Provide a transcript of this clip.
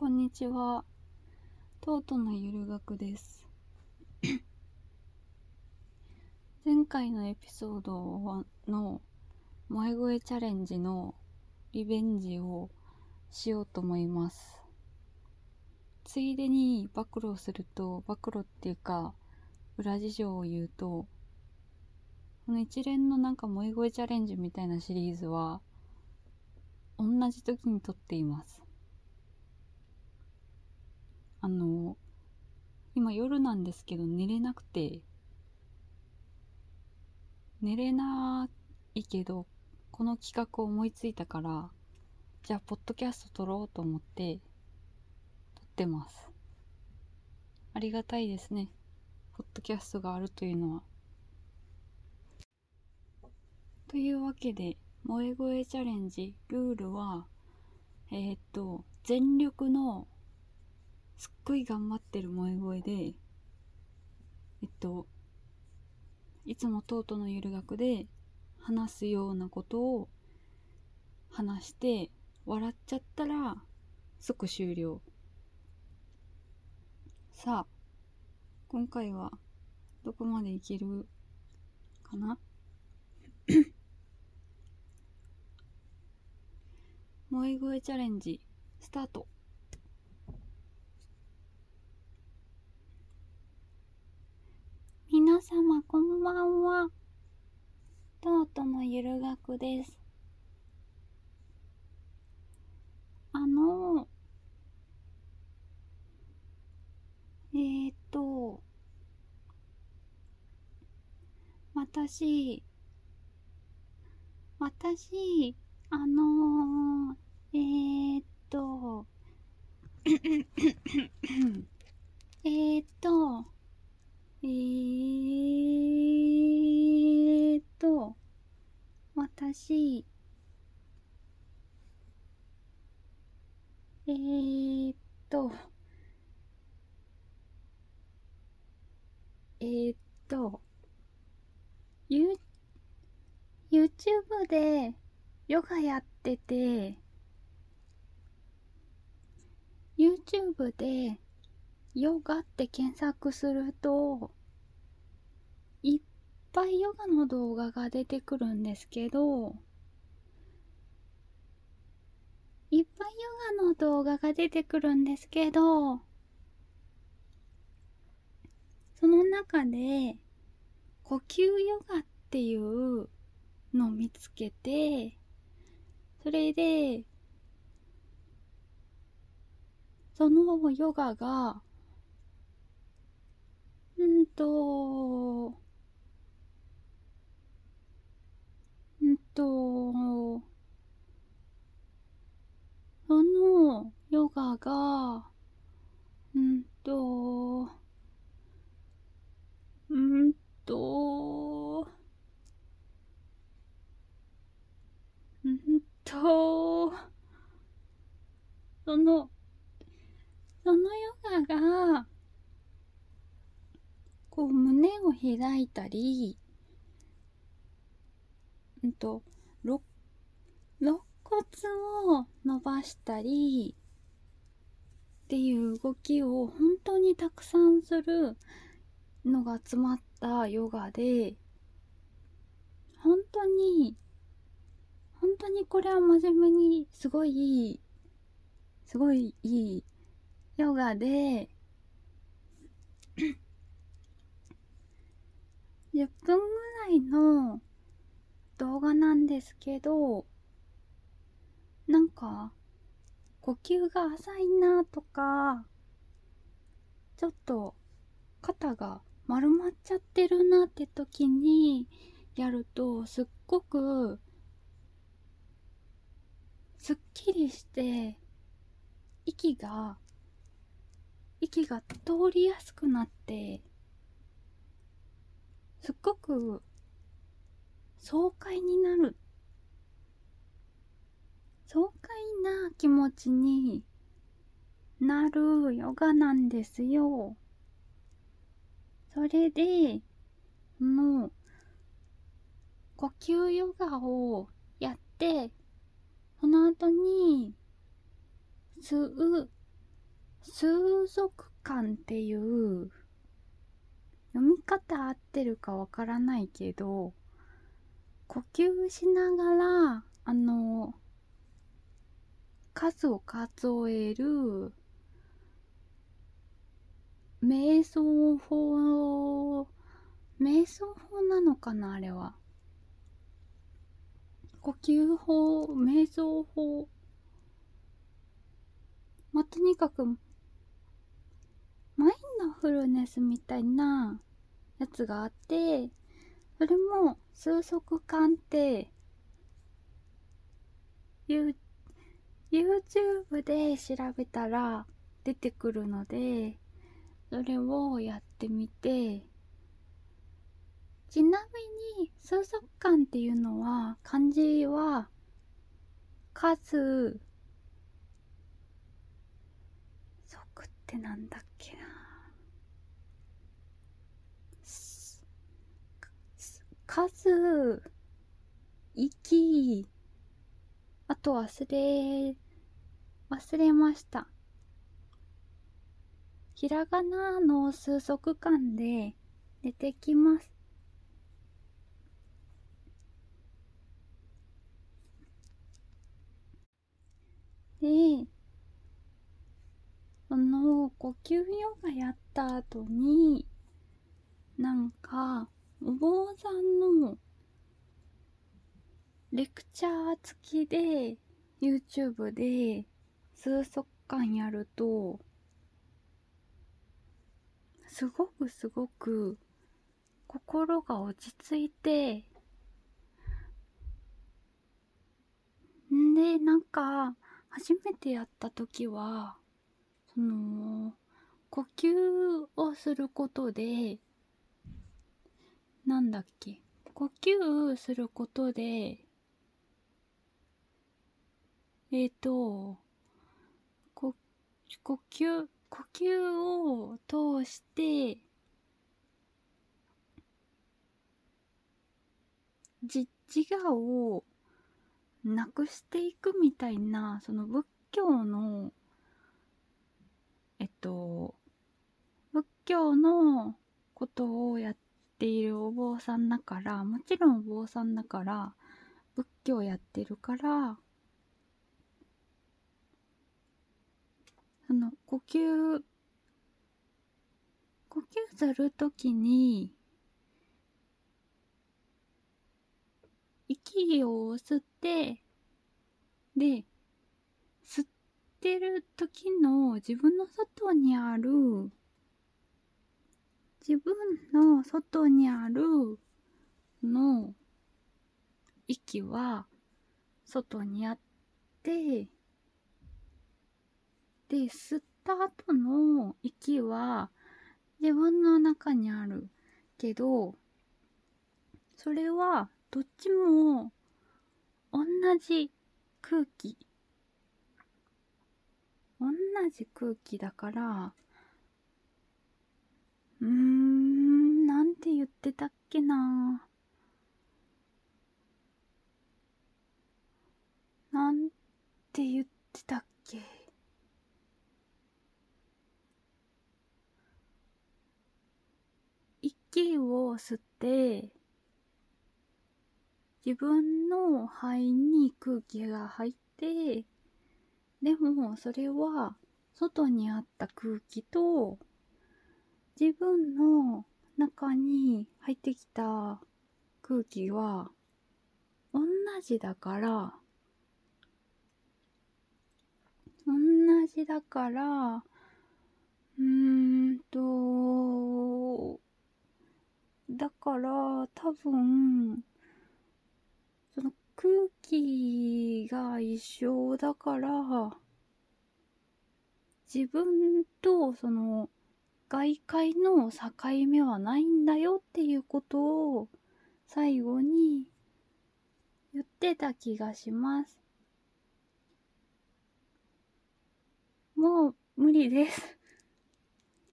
こんにちは。トートのゆる学です。前回のエピソードの萌え声チャレンジのリベンジをしようと思います。ついでに暴露すると、暴露っていうか、裏事情を言うと、この一連のなんか萌え声チャレンジみたいなシリーズは、同じ時に撮っています。あの、今夜なんですけど寝れなくて、寝れないけど、この企画を思いついたから、じゃあ、ポッドキャスト撮ろうと思って、撮ってます。ありがたいですね。ポッドキャストがあるというのは。というわけで、萌え声チャレンジ、ルールは、えー、っと、全力のすっごい頑張ってる萌え声で、えっと、いつもトートのゆる学で話すようなことを話して、笑っちゃったら即終了。さあ、今回はどこまでいけるかな？萌え声チャレンジ、スタート。皆様こんばんは。トートのゆるがくです。あの、えー、っと、私、私、あのえー、っと、えー、っと、えー、私、えーっと、えーっと、YouTube でヨガやってて、YouTube でヨガって検索すると、ぱいヨガの動画が出てくるんですけど、いっぱいヨガの動画が出てくるんですけど、その中で、呼吸ヨガっていうのを見つけて、それで、そのヨガが、んと、んと、そのヨガが、んと、んと、んその、そのヨガが、こう胸を開いたり、うんと、肋骨を伸ばしたり、っていう動きを本当にたくさんするのが詰まったヨガで、本当に、本当にこれは真面目にすごいいい、すごいいいヨガで、10分ぐらいの動画なんですけど、なんか、呼吸が浅いなとか、ちょっと肩が丸まっちゃってるなって時にやると、すっごくすっきりして、息が、息が通りやすくなって、すっごく爽快になる。爽快な気持ちになるヨガなんですよ。それで、その、呼吸ヨガをやって、その後に、吸う、数族感っていう読み方合ってるかわからないけど呼吸しながらあの数を数える瞑想法瞑想法なのかなあれは。呼吸法瞑想法。まあ、とにかくマインドフルネスみたいなやつがあってそれも数足感って YouTube で調べたら出てくるのでそれをやってみてちなみに数足感っていうのは漢字は数足ってなんだっけな数、息、あと忘れ、忘れました。ひらがなの数足感で出てきます。で、その呼吸ヨガやった後に、なんか、お坊さんのレクチャー付きで YouTube で数速間やるとすごくすごく心が落ち着いてんでなんか初めてやった時はその呼吸をすることでなんだっけ呼吸することでえっ、ー、と呼吸呼吸を通して自我をなくしていくみたいなその仏教のえっと仏教のことをやっているお坊さんだからもちろんお坊さんだから仏教やってるからその呼吸呼吸するときに息を吸ってで吸ってる時の自分の外にある自分の外にあるの息は外にあってで吸った後の息は自分の中にあるけどそれはどっちも同じ空気。同じ空気だからうーん、なんて言ってたっけな。なんて言ってたっけ。息を吸って自分の肺に空気が入ってでもそれは外にあった空気と自分の中に入ってきた空気は同じだから同じだからうーんとだから多分空気が一緒だから自分とその外界の境目はないんだよっていうことを最後に言ってた気がします。もう無理です。